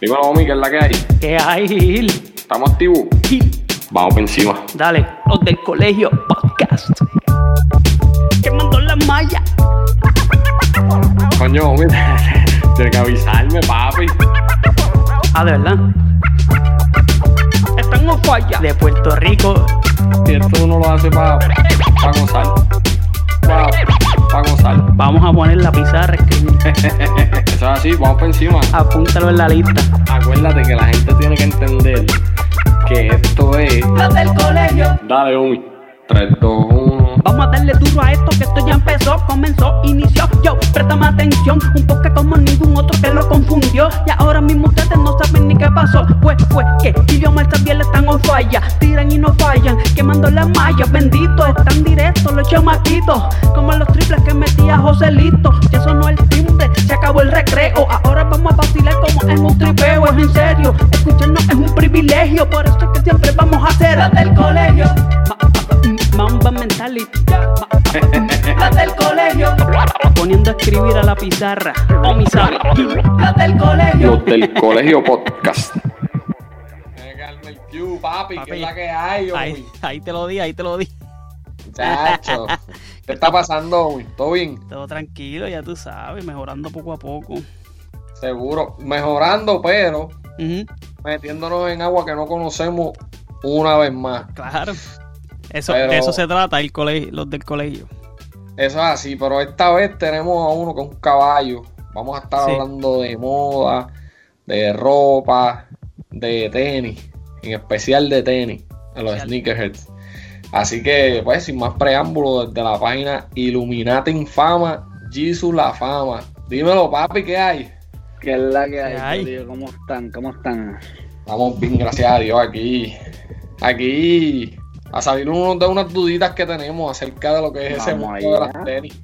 Dímelo, homie, ¿qué es la que hay? ¿Qué hay, Gil? ¿Estamos activos? Gil, Vamos por encima. Dale, los del colegio podcast. Quemando la malla. Coño, homie, tienes que avisarme, papi. Ah, de verdad. Están en falla. De Puerto Rico. Y esto uno lo hace para pa gozar. Para pa gozar. Vamos a poner la pizarra, escribir. Eso es así, vamos por encima. Apúntalo en la lista. Acuérdate que la gente tiene que entender que esto es. Los del colegio. Dale, homie. 3, 2, 1. Vamos a darle duro a esto que esto ya empezó, comenzó, inició. Yo, préstame atención, un toque como ningún otro que lo confundió. Y ahora mismo ustedes no saben ni qué pasó. Pues fue que idioma también están on falla. Tiran y no fallan, quemando las mallas. Bendito, están directos los chamaquitos. Como los triples que metía Joselito. Ya sonó el timbre, se acabó el recreo. Ahora vamos a vacilar como en un tripeo. Es en serio, escucharnos es un privilegio. Por eso es que siempre vamos a hacer del colegio. Ma- Mamba mentality. Las del colegio. Poniendo a escribir a la pizarra. O mi sabe. Las del colegio. Los del colegio podcast. el Q, papi, Papi, que es la que hay, Ahí, ahí te lo di, ahí te lo di. Chacho. ¿Qué está pasando, homie? ¿Todo bien? Todo tranquilo, ya tú sabes, mejorando poco a poco. Seguro. Mejorando, pero metiéndonos en agua que no conocemos una vez más. claro. Eso, Pero- De eso se trata el colegio, los del colegio. Eso es así, pero esta vez tenemos a uno con un caballo. Vamos a estar Sí. hablando de moda, de ropa, de tenis, en especial de tenis, de los sneakerheads. Así que, pues, sin más preámbulo, desde la página Illuminati Infama, Jesus la Fama. Dímelo, papi, ¿qué hay? ¿Qué es la que hay? ¿Qué hay? Corillo? ¿Cómo están? ¿Cómo están? Estamos bien, gracias a Dios, aquí. Aquí. A salir uno de unas duditas que tenemos acerca de lo que es ese mundo de las tenis.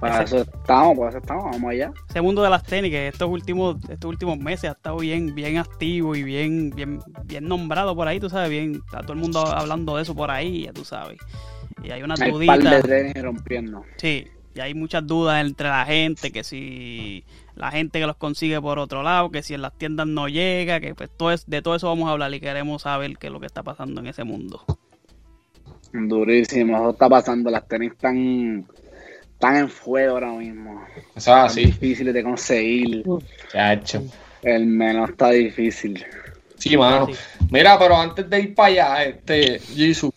Para Ese- eso estamos, para eso estamos, vamos allá. Ese mundo de las tenis, que estos últimos, estos últimos meses ha estado bien, bien activo y bien, bien, bien nombrado por ahí, tú sabes, bien, está todo el mundo hablando de eso por ahí, ya tú sabes. Y hay unas Hay un par de duditas. tenis rompiendo. Sí, y hay muchas dudas entre la gente, que si la gente que los consigue por otro lado, que si en las tiendas no llega, que pues todo es, de todo eso vamos a hablar y queremos saber qué es lo que está pasando en ese mundo. Durísimo, eso está pasando. Las tenis están, están en fuego ahora mismo. Eso es así. difíciles de conseguir. Chacho. El menos está difícil. Sí, mano. Mira, pero antes de ir para allá, este, Jisoo,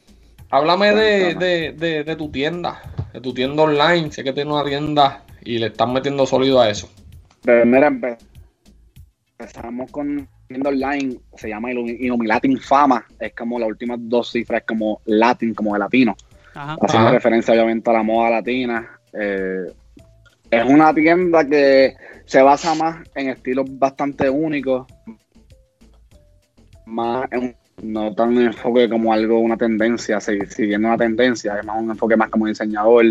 háblame de, de, de, de tu tienda, de tu tienda online. Sé que tienes una tienda y le estás metiendo sólido a eso. Pero mira, empe- empezamos con tienda online, se llama Illuminatin Fama. Es como las últimas dos cifras, como Latin, como de latino. Ajá. haciendo Ajá. referencia obviamente a la moda latina. Eh, es una tienda que se basa más en estilos bastante únicos, más en un- no tan un enfoque como algo, una tendencia, si- siguiendo una tendencia, es más un enfoque más como diseñador,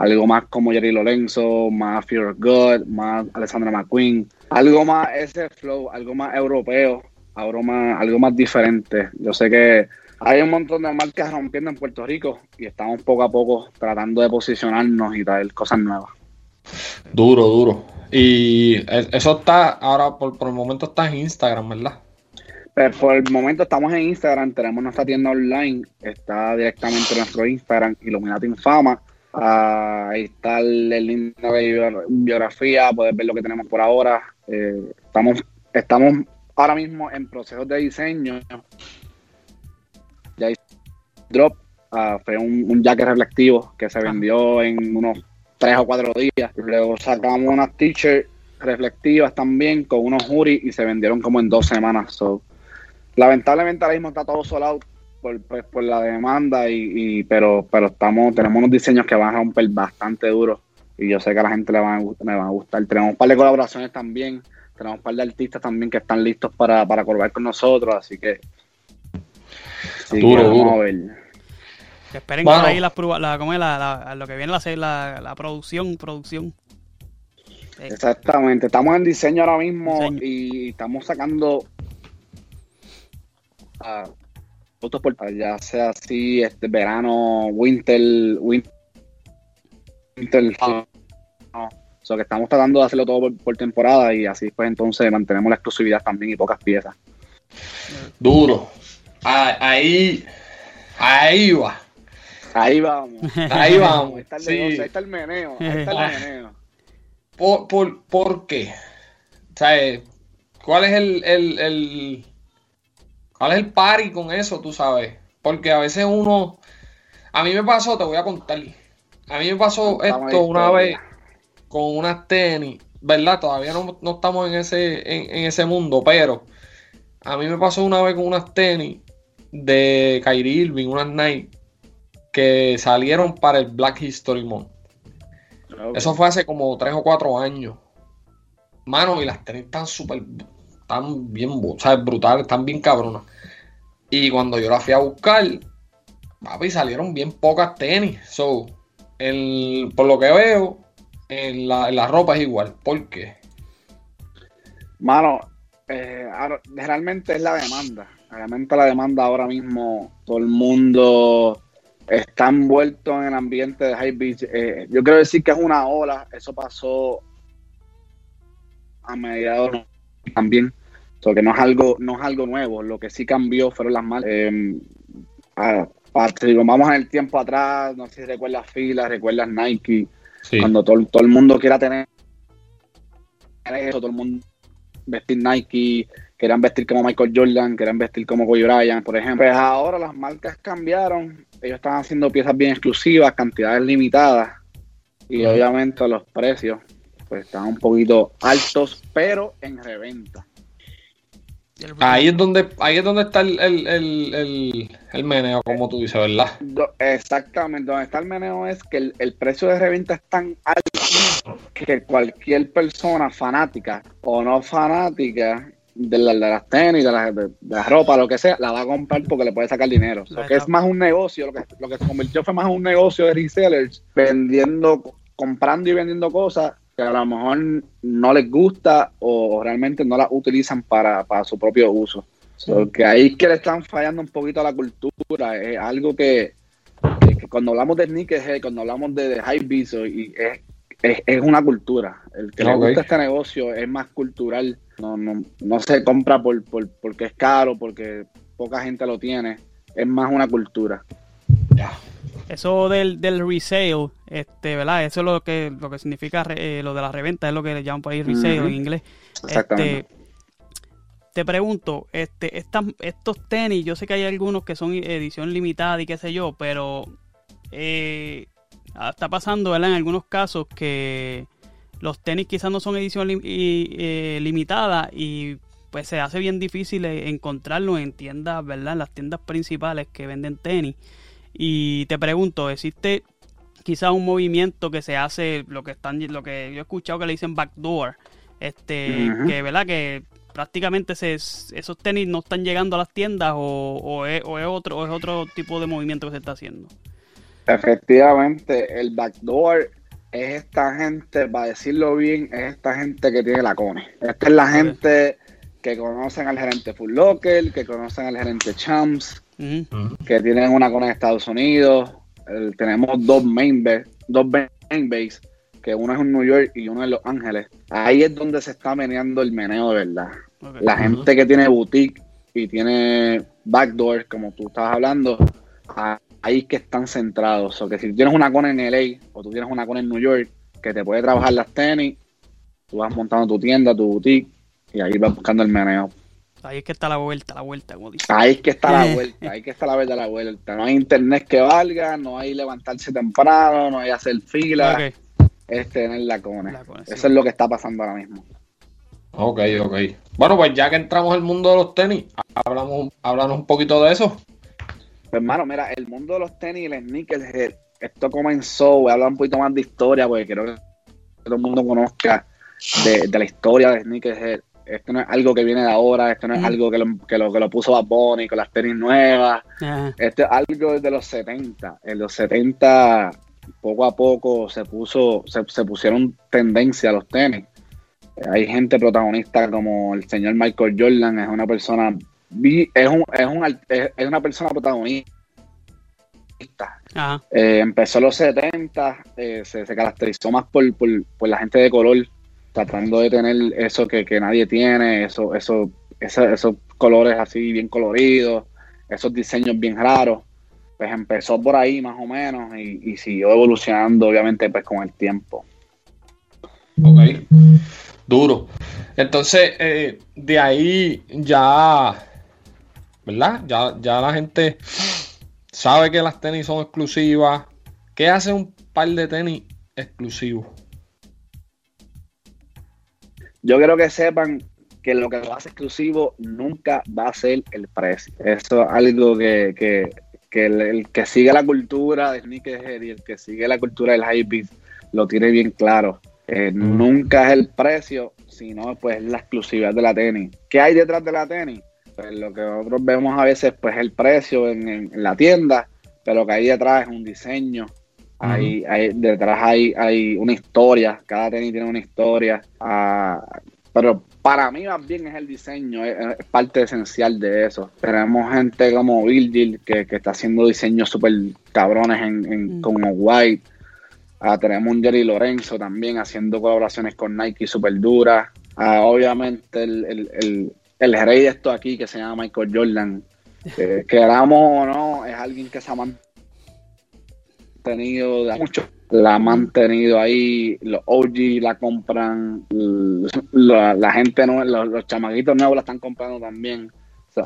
algo más como Jerry Lorenzo, más Fear of God, más Alessandra McQueen, algo más ese flow, algo más europeo, algo más, algo más diferente. Yo sé que hay un montón de marcas rompiendo en Puerto Rico y estamos poco a poco tratando de posicionarnos y traer cosas nuevas. Duro, duro. Y eso está, ahora por, por el momento está en Instagram, ¿verdad? Pero por el momento estamos en Instagram, tenemos nuestra tienda online, está directamente en nuestro Instagram, Illuminati Infama. Ah, ahí está el, el link de bio- biografía, puedes ver lo que tenemos por ahora. Eh, estamos, estamos ahora mismo en procesos de diseño. Ya hice drop, ah, fue un, un jacket reflectivo que se vendió en unos tres o cuatro días. Luego sacamos unas t-shirts reflectivas también con unos hoodies y se vendieron como en dos semanas. So, lamentablemente ahora mismo está todo sold out por, pues, por la demanda y, y- pero pero estamos tenemos unos diseños que van a romper bastante duro y yo sé que a la gente le van a, le van a gustar tenemos un par de colaboraciones también tenemos un par de artistas también que están listos para, para colaborar con nosotros así que así Duro, que vamos duro. a ver Que esperen Bueno. por ahí las pruebas, la, ¿cómo es? La, la- lo que viene la, la, la producción, producción. Sí. Exactamente, estamos en diseño ahora mismo Diseño. y estamos sacando ah, productos por ya sea así, este verano, winter, win- winter, ah, So que estamos tratando de hacerlo todo por, por temporada y así pues entonces mantenemos la exclusividad también y pocas piezas. Duro. Ah, Ahí, ahí va. Ahí vamos. Ahí vamos. Ahí está el Sí. negocio, ahí está el meneo, ahí está el meneo. ¿Por, por, por qué? O sea, eh, ¿cuál es el, el, el- cuál es el party con eso, tú sabes? Porque a veces uno, a mí me pasó, te voy a contar, a mí me pasó esto una vez con unas tenis, ¿verdad? Todavía no, no estamos en ese, en, en ese mundo, pero a mí me pasó una vez con unas tenis de Kyrie Irving, unas Nike, que salieron para el Black History Month. Eso fue hace como tres o cuatro años. Mano, y las tenis están súper, están bien, bu- ¿sabes? brutales, están bien cabronas. Y cuando yo las fui a buscar, papi, salieron bien pocas tenis. So, el, por lo que veo, en la, la ropa es igual. ¿Por qué? Mano, eh, realmente es la demanda. Realmente la demanda ahora mismo, todo el mundo está envuelto en el ambiente de high beach. Eh, yo quiero decir que es una ola, eso pasó a mediados también. So que no es algo, no es algo nuevo. Lo que sí cambió fueron las marcas. Eh, a- a- si nos vamos en el tiempo atrás, no sé si recuerdas filas, recuerdas Nike, Sí. cuando todo, todo el mundo quiera tener eso, todo el mundo vestir Nike, querían vestir como Michael Jordan, querían vestir como Kobe Bryant, por ejemplo. Pues ahora las marcas cambiaron, ellos están haciendo piezas bien exclusivas, cantidades limitadas y obviamente los precios pues están un poquito altos, pero en reventa. Ahí es donde, ahí es donde está el, el, el, el, el meneo, como tú dices, ¿verdad? Exactamente, donde está el meneo es que el, el precio de reventa es tan alto que cualquier persona fanática o no fanática de, la- de las tenis, de la, de- de la ropa, lo que sea, la va a comprar porque le puede sacar dinero. La So, que es más un negocio, lo que, lo que se convirtió fue más un negocio de resellers, vendiendo, comprando y vendiendo cosas que a lo mejor no les gusta o realmente no las utilizan para, para su propio uso. So, que ahí es que le están fallando un poquito a la cultura, es algo que, que- que cuando hablamos de sneakerhead, cuando hablamos de, de high beats, y es, es, es una cultura. El que le Ok. gusta este negocio es más cultural, no, no, no se compra por, por, porque es caro, porque poca gente lo tiene, es más una cultura. Ya. Eso del, del resale, este, ¿verdad? Eso es lo que, lo que significa eh, lo de la reventa, es lo que le llaman por ahí resale en inglés. Exactamente. Este, te pregunto, este, estas, estos tenis, yo sé que hay algunos que son edición limitada y qué sé yo, pero eh, está pasando, ¿verdad? En algunos casos que los tenis quizás no son edición lim- y, eh, limitada y pues se hace bien difícil eh, encontrarlo en tiendas, ¿verdad? En las tiendas principales que venden tenis. Y te pregunto, ¿existe quizás un movimiento que se hace, lo que están, lo que yo he escuchado que le dicen backdoor, este, que verdad que prácticamente se, esos tenis no están llegando a las tiendas o, o es, o es otro o es otro tipo de movimiento que se está haciendo. Efectivamente, el backdoor es esta gente, para decirlo bien, es esta gente que tiene la cone. Esta es la gente que conocen al gerente Full Locker, que conocen al gerente Champs, Que tienen una con Estados Unidos. El- tenemos dos main base, dos main base, que uno es en New York y uno en Los Ángeles. Ahí es donde se está meneando el meneo de verdad. La gente que tiene boutique y tiene backdoor, como tú estabas hablando, ahí es que están centrados. O que si tú tienes una con en LA o tú tienes una con en New York, que te puede trabajar las tenis, tú vas montando tu tienda, tu boutique, y ahí vas buscando el meneo. Ahí es que está la vuelta, la vuelta, como dice. Ahí es que está la Eh. vuelta, ahí es que está la verdad la vuelta. No hay internet que valga, no hay levantarse temprano, no hay hacer fila, Ok. es tener la cone. La conexión. Eso es lo que está pasando ahora mismo. Ok, ok. Bueno, pues ya que entramos al mundo de los tenis, hablamos, háblanos un poquito de eso. Pues, hermano, mira, el mundo de los tenis y el sneakerhead, esto comenzó, voy a hablar un poquito más de historia, porque quiero que todo el mundo conozca de, de la historia de sneakerhead. Esto no es algo que viene de ahora, esto no es algo que lo, que lo, que lo puso Bad Bunny con las tenis nuevas, Ajá. esto es algo de los 70. En los 70, poco a poco se puso, se, se pusieron tendencia a los tenis. Hay gente protagonista como el señor Michael Jordan, es una persona, es, un, es, un, es, una persona protagonista. Eh, empezó en los 70, eh, se, se caracterizó más por, por, por la gente de color, tratando de tener eso que, que nadie tiene, eso, eso, eso- esos colores así bien coloridos, esos diseños bien raros. Pues empezó por ahí más o menos y, y siguió evolucionando obviamente pues con el tiempo. Ok. Duro. Entonces, eh, de ahí ya, ¿verdad? Ya, ya la gente sabe que las tenis son exclusivas. ¿Qué hace un par de tenis exclusivos? Yo quiero que sepan que lo que lo hace exclusivo nunca va a ser el precio. Eso es algo que, que, que el, el que sigue la cultura de sneakerhead y el que sigue la cultura del hype lo tiene bien claro. Eh, Mm. Nunca es el precio, sino pues la exclusividad de la tenis. ¿Qué hay detrás de la tenis? Pues lo que nosotros vemos a veces pues el precio en, en- en la tienda, pero que hay detrás es un diseño. Hay, hay, detrás hay, hay una historia, cada tenis tiene una historia. ah, pero para mí más bien es el diseño, es, es parte esencial de eso. Tenemos gente como Virgil que, que está haciendo diseños súper cabrones en, en, con White. Ah, tenemos un Jerry Lorenzo también haciendo colaboraciones con Nike súper duras. Ah, obviamente el, el, el, el rey de esto aquí que se llama Michael Jordan. Eh, queramos o no, es alguien que se ha mantenido de mucho. La ha mantenido ahí, los OG la compran, la, la gente, no, los, los chamaquitos nuevos la están comprando también.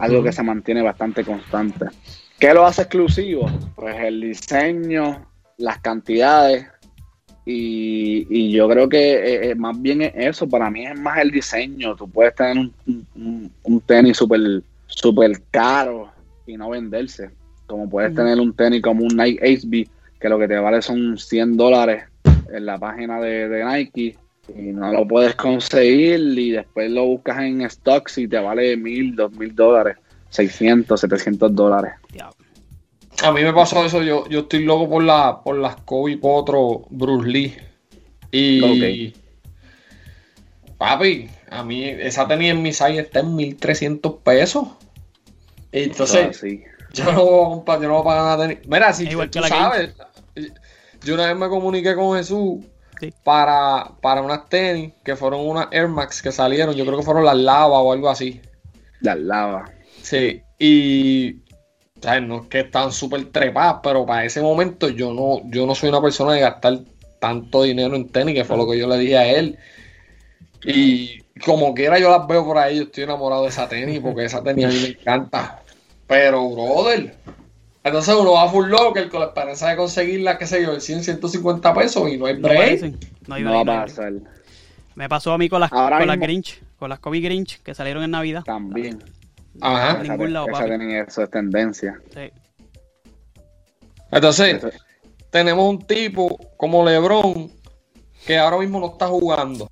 Algo que se mantiene bastante constante. ¿Qué lo hace exclusivo? Pues el diseño, las cantidades, y, y yo creo que eh, eh, más bien es eso, para mí es más el diseño. Tú puedes tener un, un- tenis súper super caro y no venderse. Como puedes tener un tenis como un Nike HB, que lo que te vale son 100 dólares en la página de, de Nike y no lo puedes conseguir y después lo buscas en stocks y te vale mil, dos mil dólares, 600, 700 dólares. A mí me pasó eso, yo, yo estoy loco por la, por las Kobe Potro Bruce Lee. Y papi, a mí esa tenía en mi size está en 1300 pesos. Entonces, Así. Yo no voy a comprar, yo no voy a pagar nada tenis. Mira, si tú que sabes, yo una vez me comuniqué con Jesús Sí. para, para unas tenis que fueron unas Air Max que salieron, yo creo que fueron las lava o algo así. La lava. Sí, y ¿sabes? no es que están súper trepadas, pero para ese momento yo no, yo no soy una persona de gastar tanto dinero en tenis, que fue lo que yo le dije a él. Y como quiera yo las veo por ahí, yo estoy enamorado de esa tenis, porque esa tenis a mí me encanta. Pero, brother, entonces uno va a full locker con la esperanza de conseguirla, qué sé yo, en 100, 150 pesos y no hay No break. No hay No va no a pasar. Me pasó a mí con las, Ahora con las Grinch, con las Kobe Grinch que salieron en Navidad. También. Ajá. En ningún lado, esa papi. tiene eso es tendencia. Sí. Entonces, Eso- tenemos un tipo como LeBron que ahora mismo no está jugando.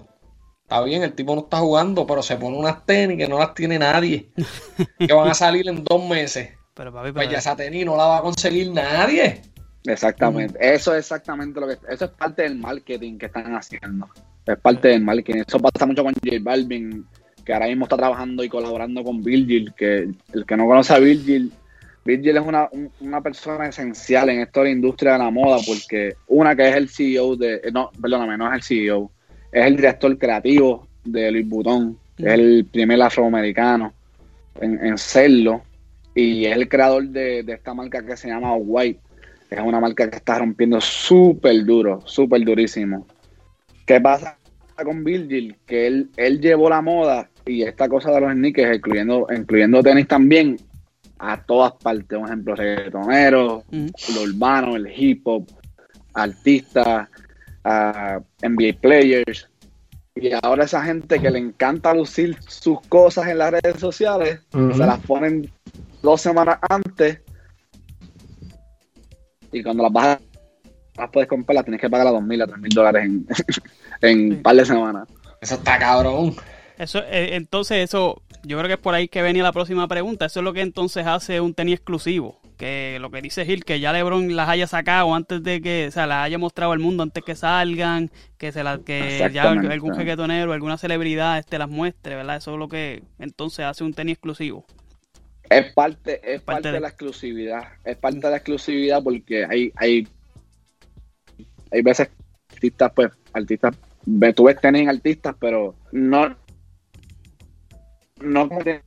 Está bien, el tipo no está jugando, pero se pone unas tenis que no las tiene nadie. que van a salir en dos meses. Pero papi, Pues ya esa tenis no la va a conseguir nadie. Exactamente. Eso es exactamente lo que. Eso es parte del marketing que están haciendo. Es parte del marketing. Eso pasa mucho con J Balvin, que ahora mismo está trabajando y colaborando con Virgil. Que el que no conoce a Virgil, Virgil es una, un- una persona esencial en esto de la industria de la moda, porque una que es el CEO de. eh, No, perdóname, no es el CEO. Es el director creativo de Vuitton. que Es el primer afroamericano en, en serlo. Y es el creador de, de esta marca que se llama White es una marca que está rompiendo súper duro, súper durísimo. ¿Qué pasa con Virgil? Que él, él llevó la moda y esta cosa de los sneakers, incluyendo, incluyendo tenis también, a todas partes. Un ejemplo, reggaetoneros, Ujú. lo urbano, el hip hop, artistas, ah, NBA players. Y ahora esa gente que le encanta lucir sus cosas en las redes sociales, se las ponen dos semanas antes y cuando las vas a las puedes comprar, las tienes que pagar a dos mil a tres mil dólares en, en Sí. un par de semanas. Eso está cabrón. Eso, eh, entonces, eso, yo creo que es por ahí que venía la próxima pregunta. Eso es lo que entonces hace un tenis exclusivo. Que lo que dice Gil, que ya LeBron las haya sacado antes de que, o sea, las haya mostrado al mundo antes que salgan, que se las, que ya algún reggaetonero, alguna celebridad este las muestre, ¿verdad? Eso es lo que entonces hace un tenis exclusivo. Es parte, es Parte parte de- de la exclusividad. Es parte de la exclusividad porque hay, hay, hay veces artistas, pues, artistas, tú ves tenis en artistas, pero no, no para que,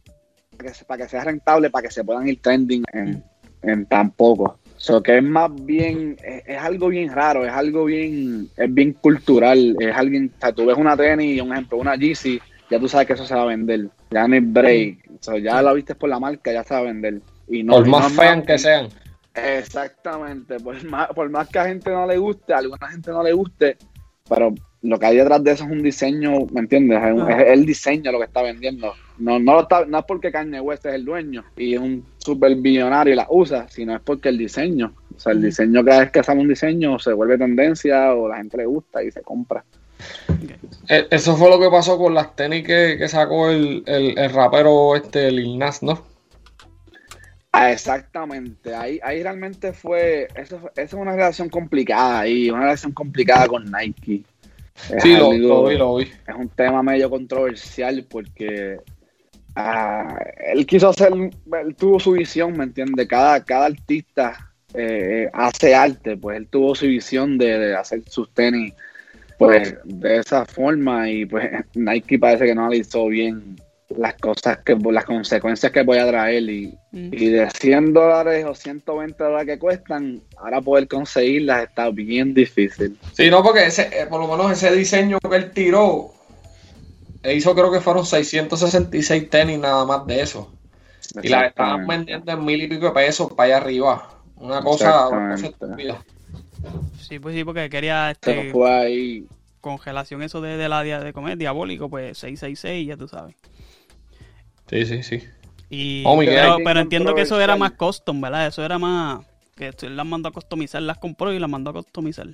para que sea rentable, para que se puedan ir trending en, en tan poco. So que es más bien, es, es algo bien raro, es algo bien, es bien cultural, es alguien, o sea, tú ves una tenis, un ejemplo, una Yeezy, ya tú sabes que eso se va a vender, ya no hay break, So, ya la viste por la marca, ya se va a vender. Y no, Por y más no es fean que sean. Exactamente, por más, por más que a gente no le guste, a alguna gente no le guste, pero lo que hay detrás de eso es un diseño, ¿me entiendes? Es, un- es el diseño lo que está vendiendo. No, no, lo está, no es porque Kanye West es el dueño y es un super billonario y la usa, sino es porque el diseño. O sea, el diseño cada vez que sale un diseño se vuelve tendencia o la gente le gusta y se compra. Eh, Eso fue lo que pasó con las tenis que, que sacó el, el, el rapero este Lil Nas, ¿no? Ah, exactamente, ahí, ahí realmente fue, eso, fue- esa es una relación complicada ahí, una relación complicada con Nike. Es Sí, lo, algo- lo vi, lo vi. es un tema medio controversial porque ah, él quiso hacer, él tuvo su visión, ¿me entiendes? Cada, cada artista eh, hace arte, pues él tuvo su visión de, de hacer sus tenis pues de esa forma y pues Nike parece que no analizó bien las cosas que las consecuencias que voy a traer y, Mm. y de 100 dólares o 120 dólares que cuestan ahora poder conseguirlas está bien difícil Sí, no, porque ese, eh, por lo menos ese diseño que él tiró, e hizo creo que fueron 666 tenis nada más de eso. Y las estaban vendiendo en mil y pico de pesos para allá arriba. Una cosa, una cosa estúpida. Sí, pues sí, porque quería este fue ahí congelación eso de, de la de comer diabólico, pues 666, ya tú sabes. Sí, sí, sí. Y, Oh, Miguel. pero, entiendo que eso era más custom, ¿verdad? Eso era más que él las mandó a customizar, las compró y las mandó a customizar.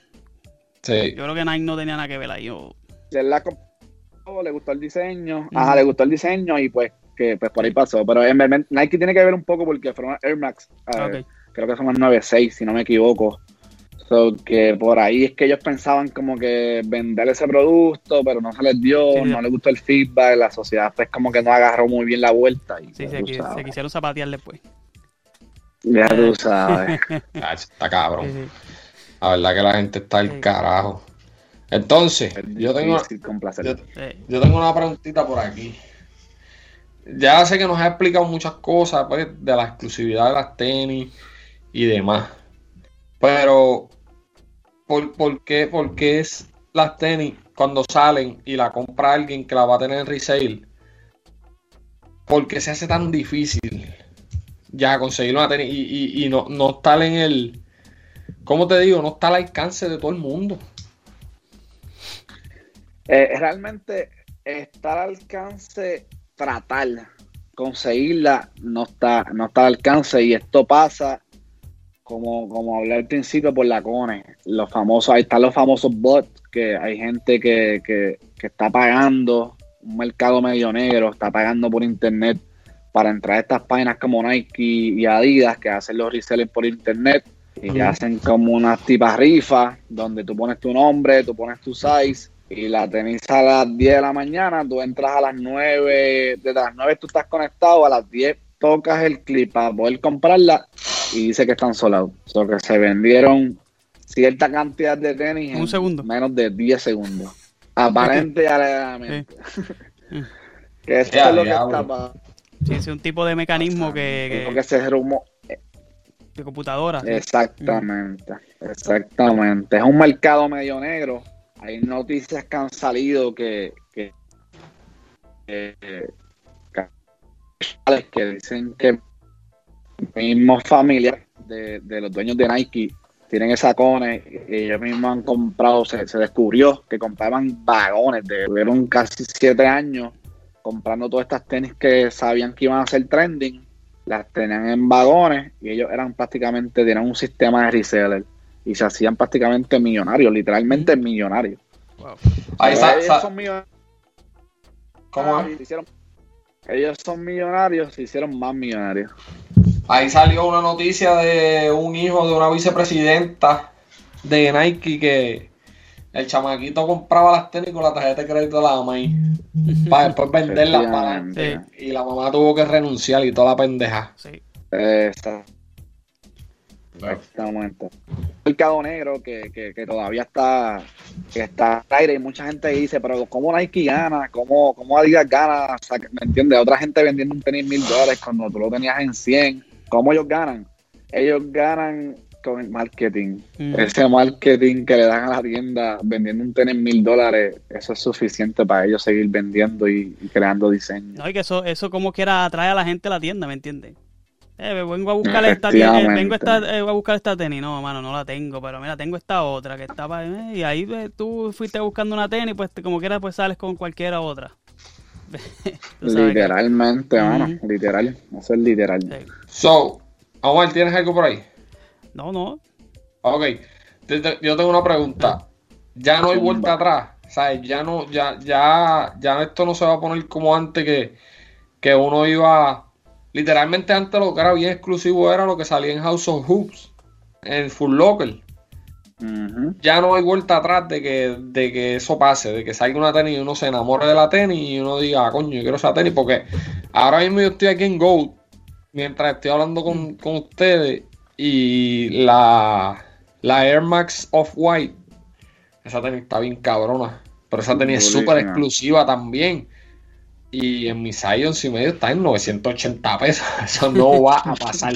Sí. Yo creo que Nike no tenía nada que ver ahí. o- él la compró, le gustó el diseño, ajá, le gustó el diseño y pues que pues por ahí pasó. Pero en verdad, Nike tiene que ver un poco porque fueron Air Max, eh, creo que son las 96, si no me equivoco. So, que por ahí es que ellos pensaban como que vender ese producto, pero no se les dio, Sí, no les gustó el feedback, la sociedad pues como que no agarró muy bien la vuelta. Y Sí, se, se quisieron zapatear después. Ya tú sabes. Ah, está cabrón. Sí, sí. La verdad que la gente está al carajo. Entonces, tengo, yo tengo una preguntita por aquí. Ya sé que nos ha explicado muchas cosas pues, de la exclusividad de las tenis y demás. Pero, ¿por, por qué, por qué es las tenis cuando salen y la compra alguien que la va a tener en resale? ¿Por qué se hace tan difícil ya conseguir una tenis y, y- y no, no estar en el, ¿cómo te digo? No está al alcance de todo el mundo. Eh, realmente estar al alcance, tratar, conseguirla, no está, no está al alcance y esto pasa como, como hablé al principio por la CONE, los famosos, ahí están los famosos bots, que hay gente que, que, que está pagando, un mercado medio negro, está pagando por internet para entrar a estas páginas como Nike y Adidas que hacen los resellers por internet y Ujú. hacen como unas tipas rifas donde tú pones tu nombre, tú pones tu size y la tenis a las 10 de la mañana, tú entras a las 9, desde las 9 tú estás conectado, a las 10 tocas el clip para poder comprarla y dice que están solados. O sea, que se vendieron cierta cantidad de tenis Un en segundo. menos de 10 segundos. Aparente y alegadamente. Sí. Que eso Ya, es lo que está pasando. Sí, es un tipo de mecanismo que, Porque que- se rumó. de computadora. sí. Exactamente, exactamente. Es un mercado medio negro. Hay noticias que han salido que, que, que, dicen que mismos familiares de, de los dueños de Nike tienen esa cone y ellos mismos han comprado, se, se descubrió que compraban vagones, tuvieron casi siete años comprando todas estas tenis que sabían que iban a ser trending, las tenían en vagones y ellos eran prácticamente, tenían un sistema de reseller y se hacían prácticamente millonarios, literalmente millonarios. Wow. Ahí ellos son millonarios. ¿Cómo es? se hicieron- ellos son millonarios, se hicieron más millonarios. Ahí salió una noticia de un hijo de una vicepresidenta de Nike que, el chamaquito compraba las tenis con la tarjeta de crédito de la mamá y para después venderlas para Efectivamente. y la mamá tuvo que renunciar y toda la pendeja. Sí. Exactamente. El mercado negro que, que, que todavía está que está al aire y mucha gente dice, pero ¿cómo Nike gana? ¿Cómo, cómo Adidas gana? O sea, ¿Me entiendes? Otra gente vendiendo un tenis mil dólares cuando tú lo tenías en 100. ¿Cómo ellos ganan? Ellos ganan con el marketing. Mm. Ese marketing que le dan a la tienda vendiendo un tenis mil dólares, eso es suficiente para ellos seguir vendiendo y, y creando diseño. No, y que eso, eso como quiera atrae a la gente a la tienda, ¿me entiendes? Eh, vengo a buscar esta tienda, eh, vengo esta, eh, a buscar esta tenis, no, mano, no la tengo, pero mira, tengo esta otra que estaba, eh, y ahí eh, tú fuiste buscando una tenis, pues como quiera, pues sales con cualquiera otra. Sabes que- Literalmente, mano, Ujú. literal, eso es literal. Sí. So, Omar, ¿tienes algo por ahí? No, no, Ok, te- te- yo tengo una pregunta. Ya no hay vuelta atrás. ¿Sabes? Ya no, ya, ya, ya esto no se va a poner como antes que, que uno iba. Literalmente antes lo que era bien exclusivo era lo que salía en House of Hoops, en Full Locker. Ya no hay vuelta atrás de que, de que eso pase, de que salga una tenis y uno se enamore de la tenis y uno diga, "Ah, coño, yo quiero esa tenis, porque ahora mismo yo estoy aquí en Gold, mientras estoy hablando con, con ustedes, y la, la Air Max Off-White, esa tenis está bien cabrona, pero esa tenis es súper exclusiva también. Y en mi Zion y medio está en 980 pesos. Eso no va a pasar.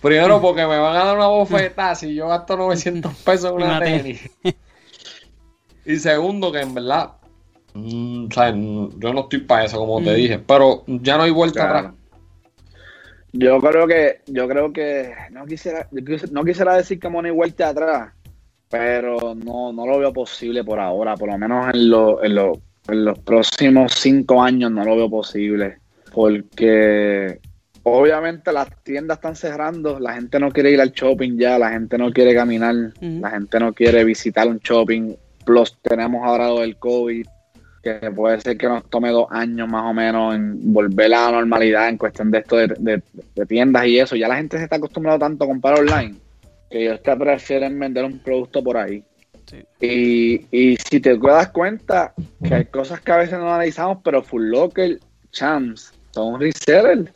Primero porque me van a dar una bofetada si yo gasto 900 pesos en una tenis. Y segundo que en verdad, mm, o sea, mm, yo no estoy para eso como te Mm. dije, pero ya no hay vuelta Claro. atrás. Yo creo que, yo creo que no quisiera, no quisiera decir que Money vuelta atrás, pero no, no lo veo posible por ahora, por lo menos en, lo- en, lo- en los próximos cinco años no lo veo posible, porque obviamente las tiendas están cerrando, la gente no quiere ir al shopping ya, la gente no quiere caminar, la gente no quiere visitar un shopping, plus tenemos ahora lo del COVID, que puede ser que nos tome dos años más o menos en volver a la normalidad en cuestión de esto de, de- de tiendas y eso. Ya la gente se está acostumbrado tanto a comprar online que ellos te prefieren vender un producto por ahí. Sí. Y, y si te das cuenta que hay cosas que a veces no analizamos, pero Full Locker, Champs, son resellers.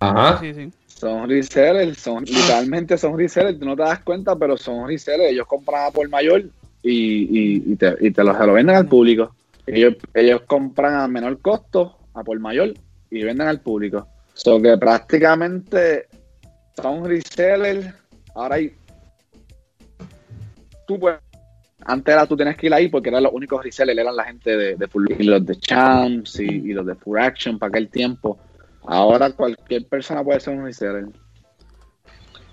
Ajá. sí, sí. Son resellers, son, literalmente son resellers, tú no te das cuenta, pero son resellers. Ellos compran a por mayor y, y, y te, y te lo, se lo venden al público. Ellos, ellos compran a menor costo, a por mayor, y venden al público. So que prácticamente son resellers. Ahora hay. Tú puedes. Antes era tú tienes que ir ahí porque eran los únicos resellers, eran la gente de, de Full y los de Champs y, y los de Full Action para aquel tiempo. Ahora cualquier persona puede ser un reseller.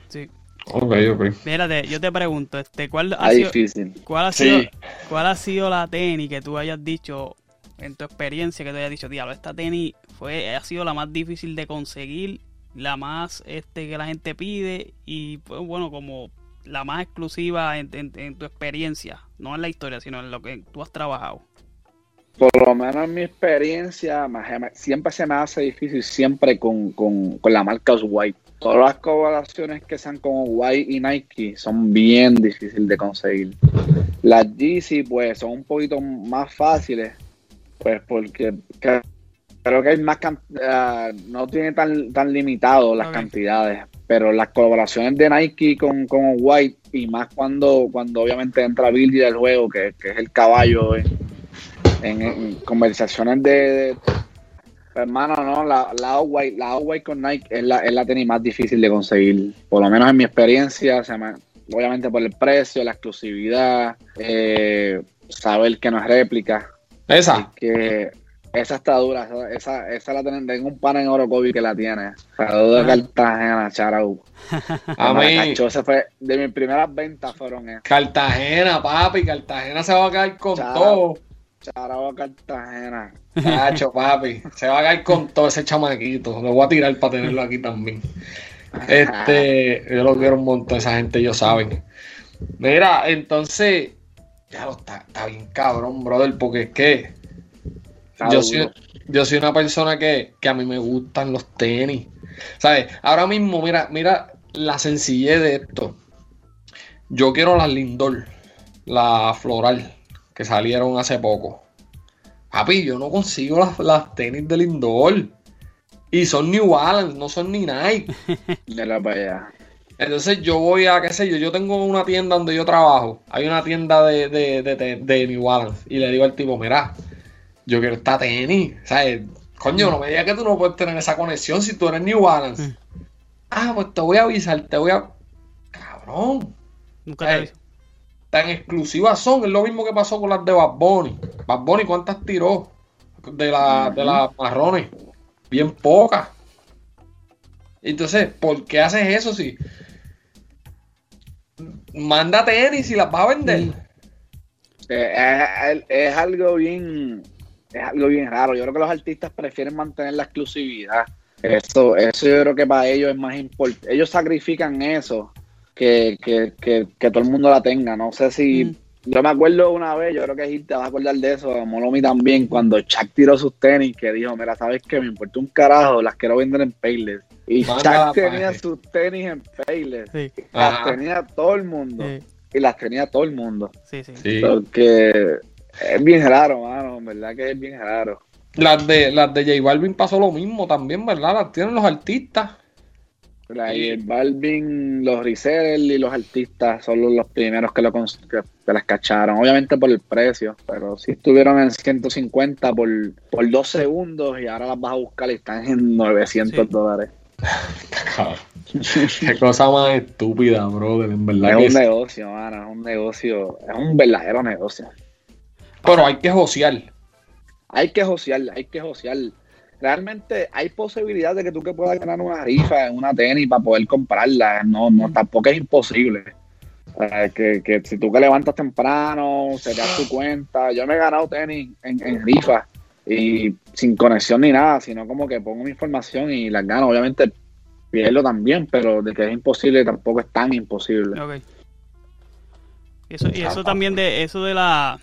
sí. Ok, ok. Mírate, yo te pregunto, este, ¿cuál ha sido, difícil. cuál ha Sí. sido, cuál ha sido la tenis que tú hayas dicho en tu experiencia que tú hayas dicho, diablo, esta tenis fue, ha sido la más difícil de conseguir, la más este que la gente pide y pues, bueno, como la más exclusiva en, en- en tu experiencia, no en la historia, sino en lo que tú has trabajado. Por lo menos en mi experiencia, siempre se me hace difícil, siempre con, con, con la marca White. Todas las colaboraciones que sean con White y Nike son bien difíciles de conseguir. Las Yeezy, pues, son un poquito más fáciles, pues, porque que- creo que hay más, ah, no tiene tan, tan limitado las cantidades, pero las colaboraciones de Nike con, con White, y más cuando, cuando obviamente entra Billy del juego, que, que es el caballo en, en- en conversaciones de, de- hermano, no, la, la White, la White con Nike es la, es la tenis más difícil de conseguir, por lo menos en mi experiencia, se me- obviamente por el precio, la exclusividad, eh, saber que no es réplica, Esa. que esa está dura, esa, esa, esa la tienen, tengo un pan en Orocovi que la tiene. Saludos de Ah. Cartagena, charau. A mí, Cacho, ese fue de mis primeras ventas fueron esas. Cartagena, papi. Cartagena se va a caer con todo. Charau a Cartagena. Cacho, papi. Se va a caer con todo ese chamaquito. Lo voy a tirar para tenerlo aquí también. Este, yo lo quiero un montón, esa gente, ellos saben. Mira, entonces, ya lo está, está bien cabrón, brother, porque es que yo soy, yo soy una persona que, que a mí me gustan los tenis. ¿Sabes? Ahora mismo, mira, mira la sencillez de esto. Yo quiero las Lindor. la floral, que salieron hace poco. Papi, yo no consigo las, las tenis del indoor. Y son New Balance, no son ni Nike. Mira para allá. Entonces yo voy a, qué sé yo, yo tengo una tienda donde yo trabajo. Hay una tienda de, de, de, de- de New Balance. Y le digo al tipo, mira, yo quiero esta tenis. ¿Sabes? Coño, no me digas que tú no puedes tener esa conexión si tú eres New Balance. Mm. Ah, pues te voy a avisar, te voy a... Cabrón. Nunca te Ey, aviso. tan exclusivas son. Es lo mismo que pasó con las de Bad Bunny. Bad Bunny, ¿cuántas tiró? De, la, de las marrones. Bien pocas. Entonces, ¿por qué haces eso si... Manda tenis y las vas a vender. Eh, es, es algo bien es algo bien raro. Yo creo que los artistas prefieren mantener la exclusividad. Eso, eso yo creo que para ellos es más importante. Ellos sacrifican eso que, que, que, que todo el mundo la tenga. No sé si. Mm. Yo me acuerdo una vez, yo creo que Gil te vas a acordar de eso, Molomi también, cuando Chuck tiró sus tenis, que dijo, mira, ¿sabes qué? Me importa un carajo, las quiero vender en Payless. Y Manda Chuck tenía paje. sus tenis en Payless. Sí, Las Ajá. tenía todo el mundo. sí, Y las tenía todo el mundo. sí, sí. Sí. Porque es bien raro, mano, en verdad que es bien raro. Las de, las de J Balvin pasó lo mismo también, ¿verdad? Las tienen los artistas. La- el Balvin, los resellers y los artistas son los, los primeros que, lo que, que las cacharon. Obviamente por el precio, pero sí estuvieron en 150 por, por dos segundos y ahora las vas a buscar y están en 900 Sí. dólares. Qué cosa más estúpida, brother. En verdad Es que un negocio, mano, es un negocio, es un verdadero negocio. Pero hay que josear. Hay que josear, hay que josear. Realmente hay posibilidad de que tú que puedas ganar una rifa en una tenis para poder comprarla. No, no, tampoco es imposible. Eh, que, que si tú que levantas temprano, se te das tu cuenta. Yo me he ganado tenis en, en rifa y sin conexión ni nada, sino como que pongo mi información y las gano. Obviamente pierdo también, pero de que es imposible tampoco es tan imposible. Ok. Y eso, y eso también de eso de la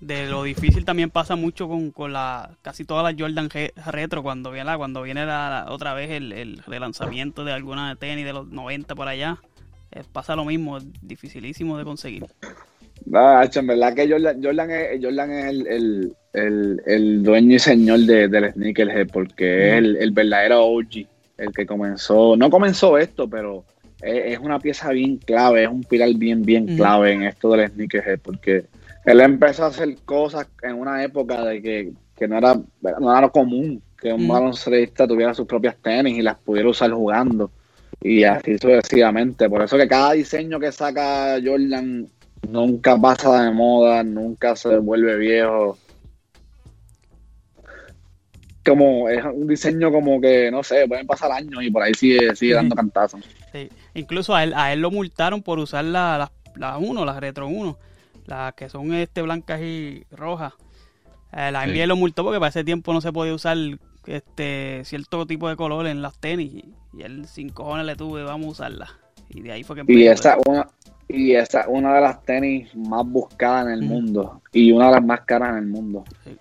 de lo difícil también pasa mucho con, con la casi todas las Jordan Re- retro cuando viene la, cuando viene la, la- otra vez el, el relanzamiento de alguna tenis de los 90 por allá. eh, pasa lo mismo, es dificilísimo de conseguir. Ah, en verdad que Jordan, Jordan es, Jordan es el, el, el, el dueño y señor de, del sneakerhead porque es el, el verdadero OG, el que comenzó, no comenzó esto, pero es, es una pieza bien clave, es un pilar bien, bien clave en esto del sneakerhead porque él empezó a hacer cosas en una época de que, que no, era, no era lo común que un baloncelista tuviera sus propias tenis y las pudiera usar jugando y así sucesivamente. Por eso que cada diseño que saca Jordan nunca pasa de moda, nunca se vuelve viejo. Como es un diseño como que, no sé, pueden pasar años y por ahí sigue, sigue dando cantazos. Sí. Incluso a él, a él lo multaron por usar la- las las 1, las Retro 1, las que son este blancas y rojas. Eh, la Sí. NBA lo multó porque para ese tiempo no se podía usar este cierto tipo de color en las tenis y, y él sin cojones le tuve, vamos a usarla. Y de ahí fue que Y empezó. esa una, y esa una de las tenis más buscadas en el Ujú. mundo y una de las más caras en el mundo. Sí.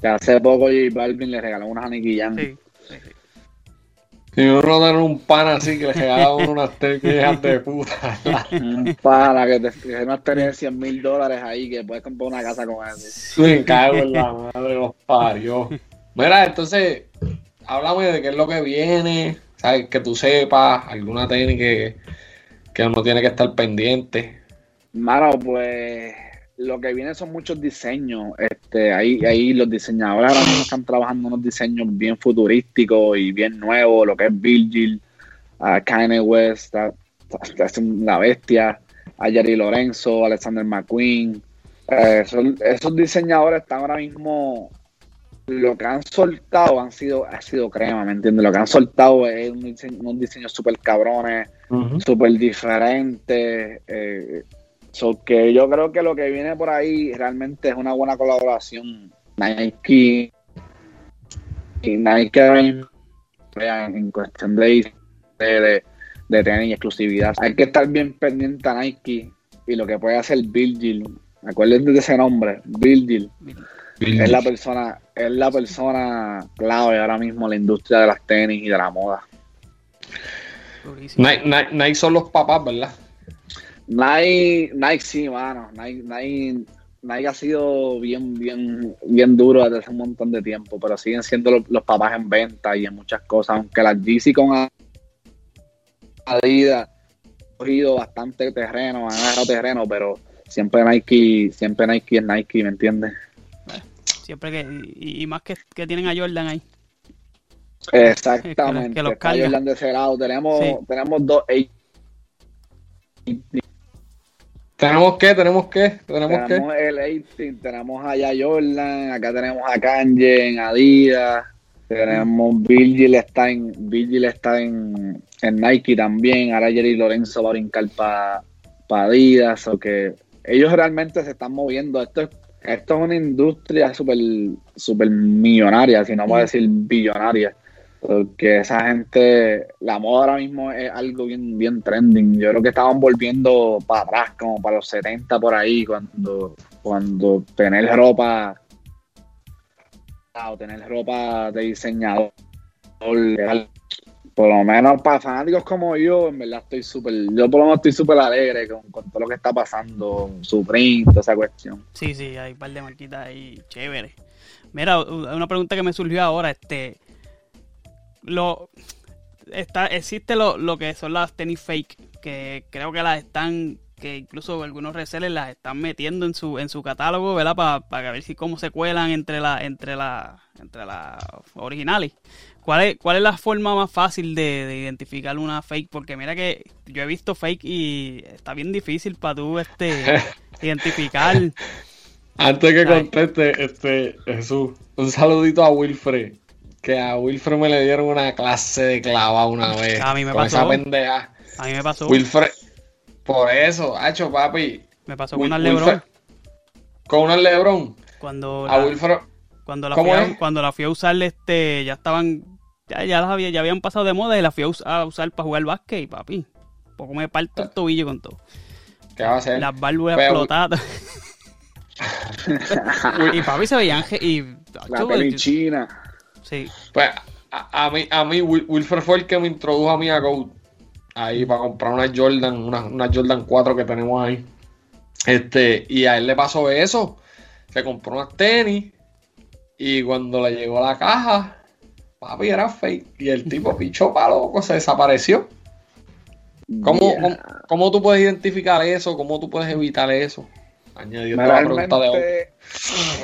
Que hace poco J Balvin le regaló unas a Nicky Jam. Sí, sí, sí. Si uno tiene un pan así que le regala a uno unas tenis de puta. Un pana que te que unas tenis de 100 mil dólares ahí que puedes comprar una casa con eso. Me cago en la madre, los parió. Mira, entonces, háblame de qué es lo que viene, ¿sabes? Que tú sepas, alguna tenis que, que uno tiene que estar pendiente. Mano, pues lo que viene son muchos diseños. Este, ahí, ahí los diseñadores ahora mismo están trabajando unos diseños bien futurísticos y bien nuevos, lo que es Virgil, a Kanye West, una bestia, a Jerry Lorenzo, Alexander McQueen. Eh, son- esos diseñadores están ahora mismo lo que han soltado han sido, ha sido crema, ¿me entiendes? Lo que han soltado es un diseño- unos diseños súper cabrones, súper diferentes. Eh, so que yo creo que lo que viene por ahí realmente es una buena colaboración. Nike y Nike en cuestión de, de, de, tener exclusividad. Hay que estar bien pendiente a Nike y lo que puede hacer Virgil. Acuérdense de ese nombre, Virgil. Es la persona, es la persona clave ahora mismo en la industria de las tenis y de la moda. Nike, Nike- Nike son los papás, ¿verdad? Nike, Nike sí, mano. Nike, Nike, Nike ha sido bien, bien, bien duro desde hace un montón de tiempo, pero siguen siendo los, los papás en venta y en muchas cosas. Aunque las GC con Adidas han cogido bastante terreno, han agarrado terreno, pero siempre Nike, siempre Nike es Nike, ¿me entiendes? Siempre que, y, y más que, que tienen a Jordan ahí. Exactamente. Que los. Jordan de ese lado. Tenemos, Sí. tenemos dos ¿Tenemos qué? ¿Tenemos qué? ¿Tenemos? Tenemos el 18, tenemos allá Jordan, acá tenemos a Kanye en Adidas, tenemos Virgil está en Virgil está en, en Nike también, ahora Jerry Lorenzo va a brincar para Adidas, o que ellos realmente se están moviendo, esto es, esto es una industria súper super millonaria, si no voy a decir billonaria, porque esa gente, la moda ahora mismo es algo bien, bien trending. Yo creo que estaban volviendo para atrás, como para los 70 por ahí, cuando, cuando tener ropa o tener ropa de diseñador, por lo menos para fanáticos como yo, en verdad estoy súper, yo por lo menos estoy súper alegre con, con todo lo que está pasando, Supreme, toda esa cuestión. Sí, sí, hay un par de marquitas ahí chéveres. Mira, una pregunta que me surgió ahora, este lo está existe lo, lo que son las tenis fake, que creo que las están que incluso algunos resellers las están metiendo en su en su catálogo, ¿verdad? Para ver si cómo se cuelan entre la entre la entre las originales. ¿Cuál es, ¿Cuál es la forma más fácil de, de identificar una fake? Porque mira que yo he visto fake y está bien difícil para tú este identificar. Antes que conteste, este, Jesús, un saludito a Wilfred. Que a Wilfred me le dieron una clase de clava una vez. A mí me con pasó. esa pendeja. A mí me pasó. Wilfred, por eso, hacho papi. Me pasó Wil- con unas Lebron. Wilfred- Con una Lebron. Cuando A la, Wilfred. cuando, la ¿Cómo fui a, cuando la fui a usar, este, ya estaban, ya, ya las había, ya habían pasado de moda y la fui a, us- a usar para jugar básquet y papi. Poco me parto el tobillo con todo. ¿Qué va a hacer? Las válvulas Pero- explotadas. y papi se veían y La yo- china. Sí, Pues a, a mí, a mí Wil- Wilfred fue el que me introdujo a mí a Goat. Ahí para comprar una Jordan, una, una Jordan 4 que tenemos ahí. Este, y a él le pasó eso. Se compró unas tenis. Y cuando le llegó la caja, papi era fake. Y el tipo pichó para loco, se desapareció. ¿Cómo, Yeah. cómo, cómo tú puedes identificar eso? ¿Cómo tú puedes evitar eso? La pregunta de hoy.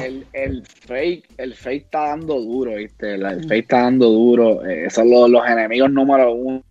El, el fake, el fake está dando duro, ¿viste? El fake está dando duro. Eh, son los, los enemigos número uno.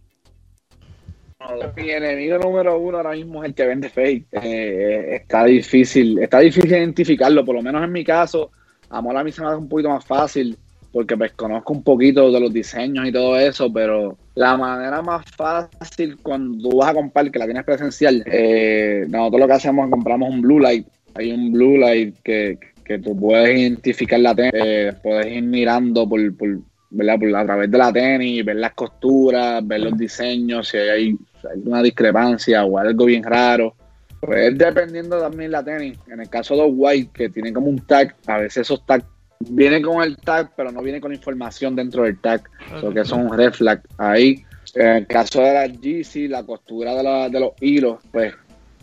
Mi enemigo número uno ahora mismo es el que vende fake. Eh, está difícil, está difícil identificarlo, por lo menos en mi caso, amor a mí se me hace un poquito más fácil porque pues conozco un poquito de los diseños y todo eso, pero la manera más fácil cuando vas a comprar, que la tienes presencial, eh, nosotros lo que hacemos es compramos un blue light. Hay un blue light que, que tú puedes identificar la tenis, eh, puedes ir mirando por, por, a través de la tenis, ver las costuras, ver los diseños, si hay, si hay alguna discrepancia o algo bien raro. Pues dependiendo también la tenis. En el caso de los white, que tienen como un tag, a veces esos tags vienen con el tag, pero no viene con información dentro del tag. So que son un red flag ahí. En el caso de la GC, la costura de, la- de los hilos, pues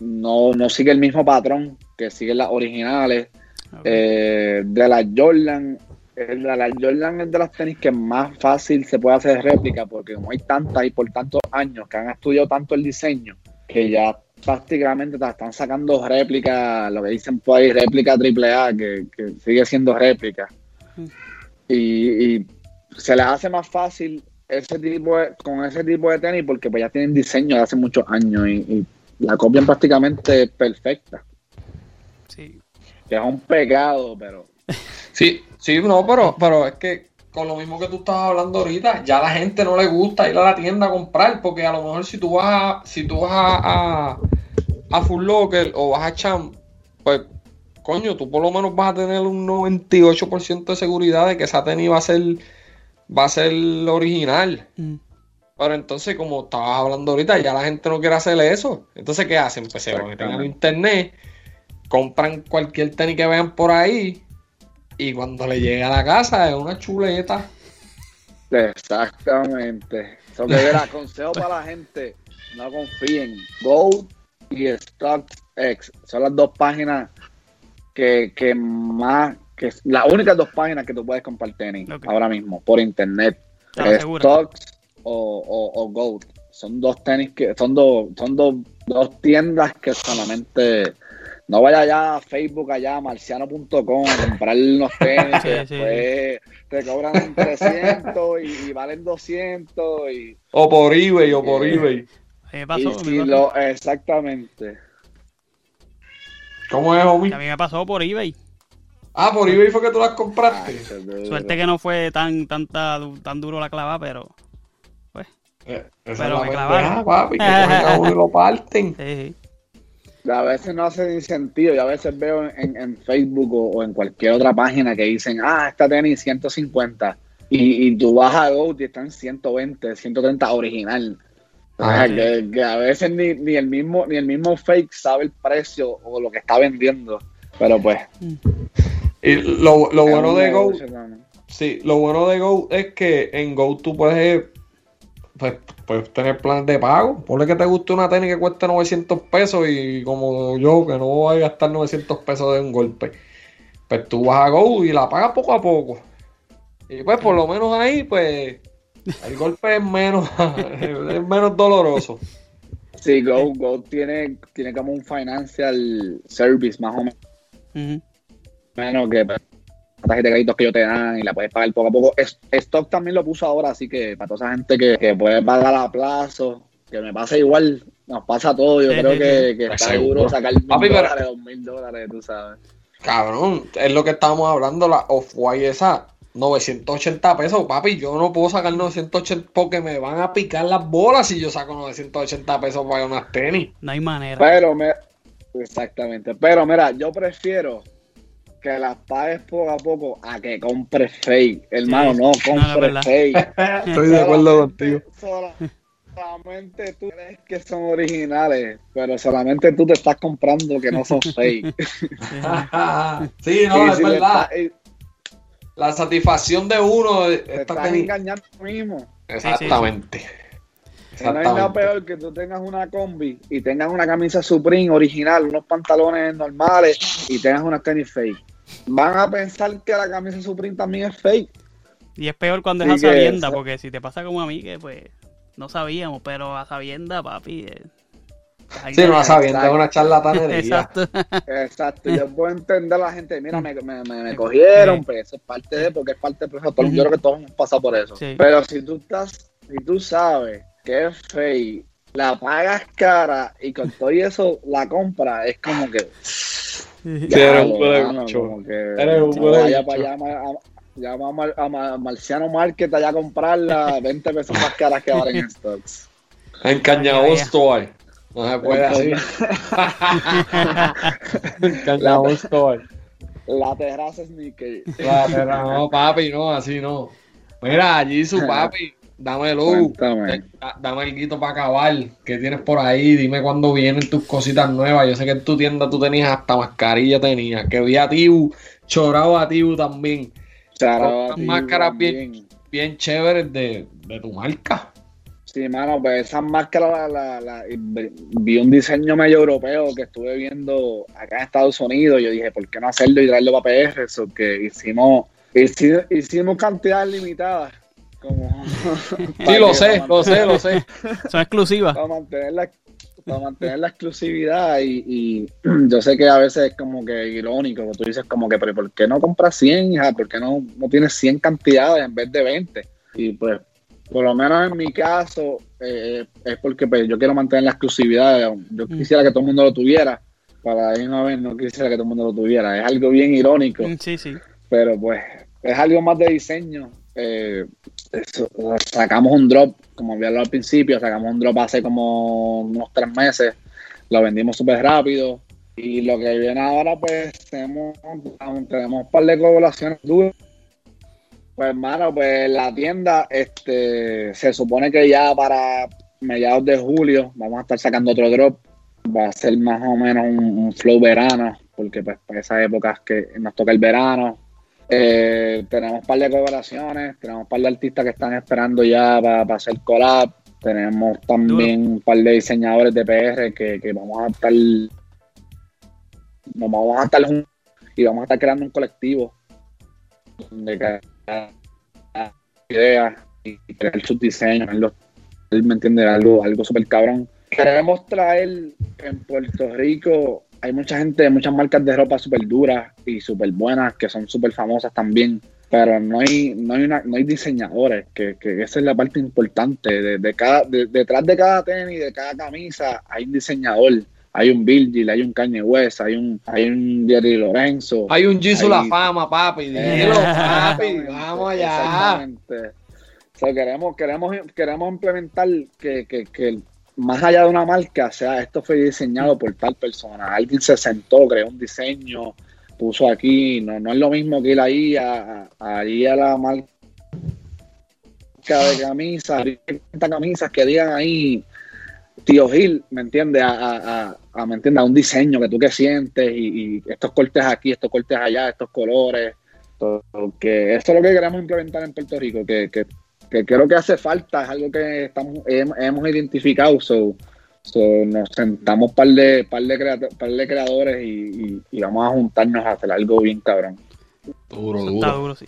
no, no sigue el mismo patrón que siguen las originales. Eh, de la Jordan, el de la Jordan es de las tenis que más fácil se puede hacer réplica, porque como hay tantas y por tantos años que han estudiado tanto el diseño, que ya prácticamente te están sacando réplica, lo que dicen por ahí, réplica AAA, que, que sigue siendo réplica. Y, y se les hace más fácil ese tipo de- con ese tipo de tenis porque pues ya tienen diseño de hace muchos años y, y la copian prácticamente perfecta, sí. que es un pecado, pero Sí, sí, no, pero, pero es que con lo mismo que tú estabas hablando ahorita, ya a la gente no le gusta ir a la tienda a comprar, porque a lo mejor si tú vas a, si tú vas a, a, a Full Locker o vas a Champ, pues coño, tú por lo menos vas a tener un 98% de seguridad de que esa tenis va a ser, va a ser original. Mm. Pero entonces, como estabas hablando ahorita, ya la gente no quiere hacer eso. Entonces, ¿qué hacen? Pues se van a internet, compran cualquier tenis que vean por ahí y cuando le llega a la casa es una chuleta. Exactamente. Eso que era consejo para la gente, no confíen. Go y StockX son las dos páginas que, que más, que las únicas dos páginas que tú puedes comprar tenis ahora mismo por internet. Aseguro. Stocks o, o, o Gold. Son dos tenis que son dos, son dos, dos tiendas que solamente no vaya allá a Facebook allá a marciano.com a comprar unos tenis Sí, después te cobran 300 y, y valen 200 y, O por eBay, o por Eh, eBay. Me pasó, y me si pasó. lo exactamente. ¿Cómo es, homie? Que a mí me pasó por eBay. Ah, por eBay fue que tú las compraste. Ay, duro. Suerte que no fue tan, tanta, tan duro la clava, pero. Pues. Eh, Pero me la clavaron. pendeja, papi, que lo parten. Sí, sí. A veces no hace ni sentido. Yo a veces veo en, en Facebook o, o en cualquier otra página que dicen, ah, esta tenis 150. Y, y tú vas a Go y están 120, 130 original. Ah, que, que a veces ni, ni el mismo ni el mismo fake sabe el precio o lo que está vendiendo. Pero pues. Y lo, lo bueno de Go, sí, lo bueno de Go es que en Go tú puedes, pues, puedes tener planes de pago. Ponle que te guste una tenis que cueste 900 pesos y como yo, que no voy a gastar 900 pesos de un golpe. Pues tú vas a Go y la pagas poco a poco. Y pues por lo menos ahí, pues, el golpe es menos, es menos doloroso. Sí, Go, Go tiene, tiene como un financial service más o menos. Menos que la tarjeta de créditos que ellos te dan y la puedes pagar poco a poco. Es- Stock también lo puso ahora, así que para toda esa gente que, que puede pagar a plazo, que me pasa igual, nos pasa a todos. Yo Sí, creo sí, que, que está Seguro. seguro sacar mil Papi, pero- dólares, dos mil dólares, tú sabes. Cabrón, es lo que estábamos hablando, la Off-White esa, 980 pesos, papi, yo no puedo sacar 980 porque me van a picar las bolas si yo saco 980 pesos para unas tenis. No hay manera. Pero me, exactamente, pero mira, yo prefiero que las pagues poco a poco a que compres fake. Hermano, Sí. no No, no, es compres fake. Estoy de acuerdo contigo. Sola- Solamente tú crees que son originales, pero solamente tú te estás comprando que no son fake. sí, no, es si verdad. y La satisfacción de uno Te esta estás engañando tú mismo. Exactamente. No hay nada peor que tú tengas una combi y tengas una camisa Supreme original, unos pantalones normales y tengas unas tenis fake. Van a pensar que la camisa Supreme también es fake. Y es peor cuando Sí es a sabienda, porque si te pasa como a mí, que pues no sabíamos, pero a sabienda, papi. eh, Sí, no sabiendo, es una charlatanería. Exacto. Exacto, yo puedo entender a la gente, mira, me, me, me- me cogieron, pues eso es parte de, porque es parte del proceso. Todo- Yo creo que todos hemos pasado por eso. Sí. Pero si tú estás, si tú sabes que es fake, la pagas cara y con todo y eso la compra, es como que. Sí, eres un que Eres un a- a- llama a, Mar- a Mar- Marciano Market allá a comprarla 20 pesos más caras que ahora en stocks. En Cañabosto hay. No se puede así. En Cañabosto hay. La terraza sneaker. La verdad, no, papi, no, así no. Mira, Jisoo, papi, dame luz. Cuéntame. Da- Dame el guito para acabar. ¿Qué tienes por ahí? Dime cuándo vienen tus cositas nuevas. Yo sé que en tu tienda tú tenías hasta mascarilla, tenías. Que vi a Tibu, chorado a Tibu también. Con tío, máscaras bien, también. bien chéveres de, de tu marca. Sí, mano, pues esas máscaras, la, la- la- vi un diseño medio europeo que estuve viendo acá en Estados Unidos. Yo dije, ¿por qué no hacerlo y traerlo para PR? Eso que hicimos, hici- hicimos cantidades limitadas. Como, Sí, lo sé, lo sé, lo sé. Son exclusivas. Para mantener la, para mantener la exclusividad y, y yo sé que a veces es como que irónico, que tú dices como que, pero ¿por qué no compras 100, hija? ¿Por qué no, no tienes 100 cantidades en vez de 20? Y pues, por lo menos en mi caso, eh, es porque pues, yo quiero mantener la exclusividad. Yo Mm. quisiera que todo el mundo lo tuviera, para ahí una vez no quisiera que todo el mundo lo tuviera. Es algo bien irónico Mm, Sí, sí. pero pues es algo más de diseño. Eh, sacamos un drop, como había hablado al principio, sacamos un drop hace como unos tres meses, lo vendimos súper rápido y lo que viene ahora pues tenemos, tenemos un par de colaboraciones duras. Pues hermano, pues la tienda este se supone que ya para mediados de julio vamos a estar sacando otro drop. Va a ser más o menos un, un flow verano, porque pues para esas épocas que nos toca el verano, eh, tenemos un par de colaboraciones, tenemos un par de artistas que están esperando ya para hacer collab. Tenemos también un par de diseñadores de PR que, que vamos a estar nos vamos a estar juntos y vamos a estar creando un colectivo de cada idea y crear sus diseños, él me entiende, algo, algo súper cabrón. Queremos traer en Puerto Rico, hay mucha gente, muchas marcas de ropa súper duras y súper buenas, que son súper famosas también, pero no hay, no hay, una, no hay diseñadores, que, que esa es la parte importante. De, de cada, detrás de cada tenis, de cada camisa, hay un diseñador hay un Virgil, hay un Kanye West, hay un, hay un Jerry Lorenzo. Hay un Jesus La Fama, papi. Dilo, papi, vamos allá. queremos, queremos, queremos implementar que, que, que, más allá de una marca, sea, esto fue diseñado por tal persona. Alguien se sentó, creó un diseño, puso aquí. No, no es lo mismo que ir ahí a, a, a la marca de camisas, camisas que digan ahí tío Gil, ¿me entiendes? A, a, ¿me entiendes? a un diseño que tú que sientes y, estos cortes aquí, estos cortes allá, estos colores. que eso es lo que queremos implementar en Puerto Rico, que, que, creo que hace falta, es algo que estamos hemos, identificado. So, nos sentamos par de, par de, par de creadores y, vamos a juntarnos a hacer algo bien cabrón. Duro, duro. Está duro, sí.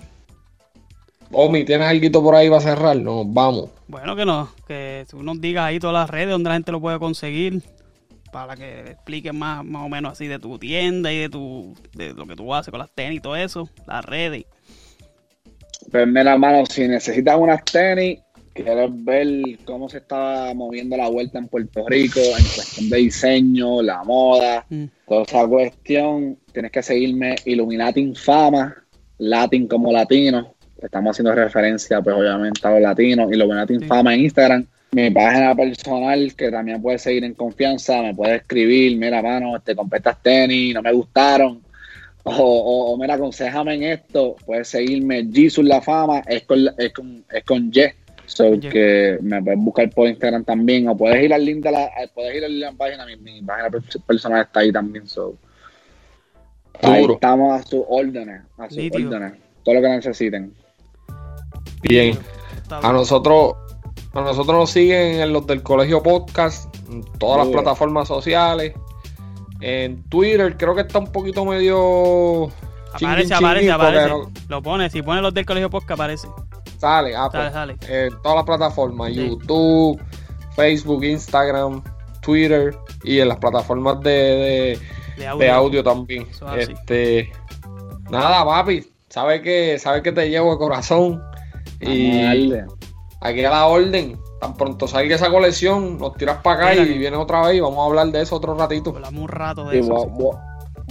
Omi, ¿tienes algo por ahí para cerrar? Nos vamos. Bueno, que no, que tú nos digas ahí todas las redes donde la gente lo puede conseguir para que expliques más, más o menos así de tu tienda y de tu de lo que tú haces con las tenis y todo eso, las redes. Pues mira, hermano, si necesitas unas tenis, quieres ver cómo se está moviendo la vuelta en Puerto Rico en cuestión de diseño, la moda, mm. toda esa cuestión, tienes que seguirme Illuminati Infama, Latin como latino, estamos haciendo referencia, pues obviamente a los latinos lo bueno sí. En Instagram. Mi página personal, que también puedes seguir en confianza, me puedes escribir, mira, mano, te compré estas tenis, no me gustaron, o, o, mira, aconsejame en esto, puedes seguirme, Jesus La Fama, es con, es con, es con Y, so que me puedes buscar por Instagram también, o puedes ir al link de la, puedes ir a la página, mi, mi página personal está ahí también, so. Ahí estamos a sus órdenes, a sus órdenes, todo lo que necesiten. Bien. A nosotros, a nosotros nos siguen en los del Colegio Podcast, en todas las plataformas sociales. En Twitter creo que está un poquito medio... Aparece, aparece, aparece. Lo pone, si pone los del Colegio Podcast aparece. Sale, ah, pues, En todas las plataformas, YouTube, Facebook, Instagram, Twitter y en las plataformas de, de, audio. también. Este, nada, papi, sabe que, sabe que te llevo de corazón. Y aquí a la orden. Tan pronto salga esa colección, nos tiras para acá y vienes otra vez y vamos a hablar de eso otro ratito. Hablamos un rato de eso.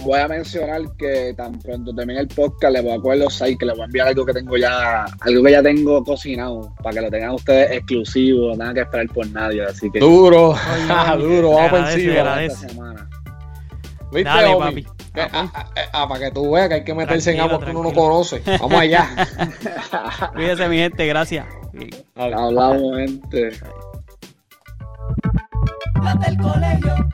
Voy, a mencionar que tan pronto termine el podcast, le voy a coger los seis, que le voy a enviar algo que tengo ya, algo que ya tengo cocinado, para que lo tengan ustedes exclusivo, no tengan que esperar por nadie. Así que. Duro, duro, vamos por encima. Esta semana. ¿Viste, Dale, papi. Ah, ah, ah, para que tú veas que hay que meterse en agua que uno no conoce. Vamos allá. Cuídese, mi gente, gracias. Hablamos, gente. del colegio.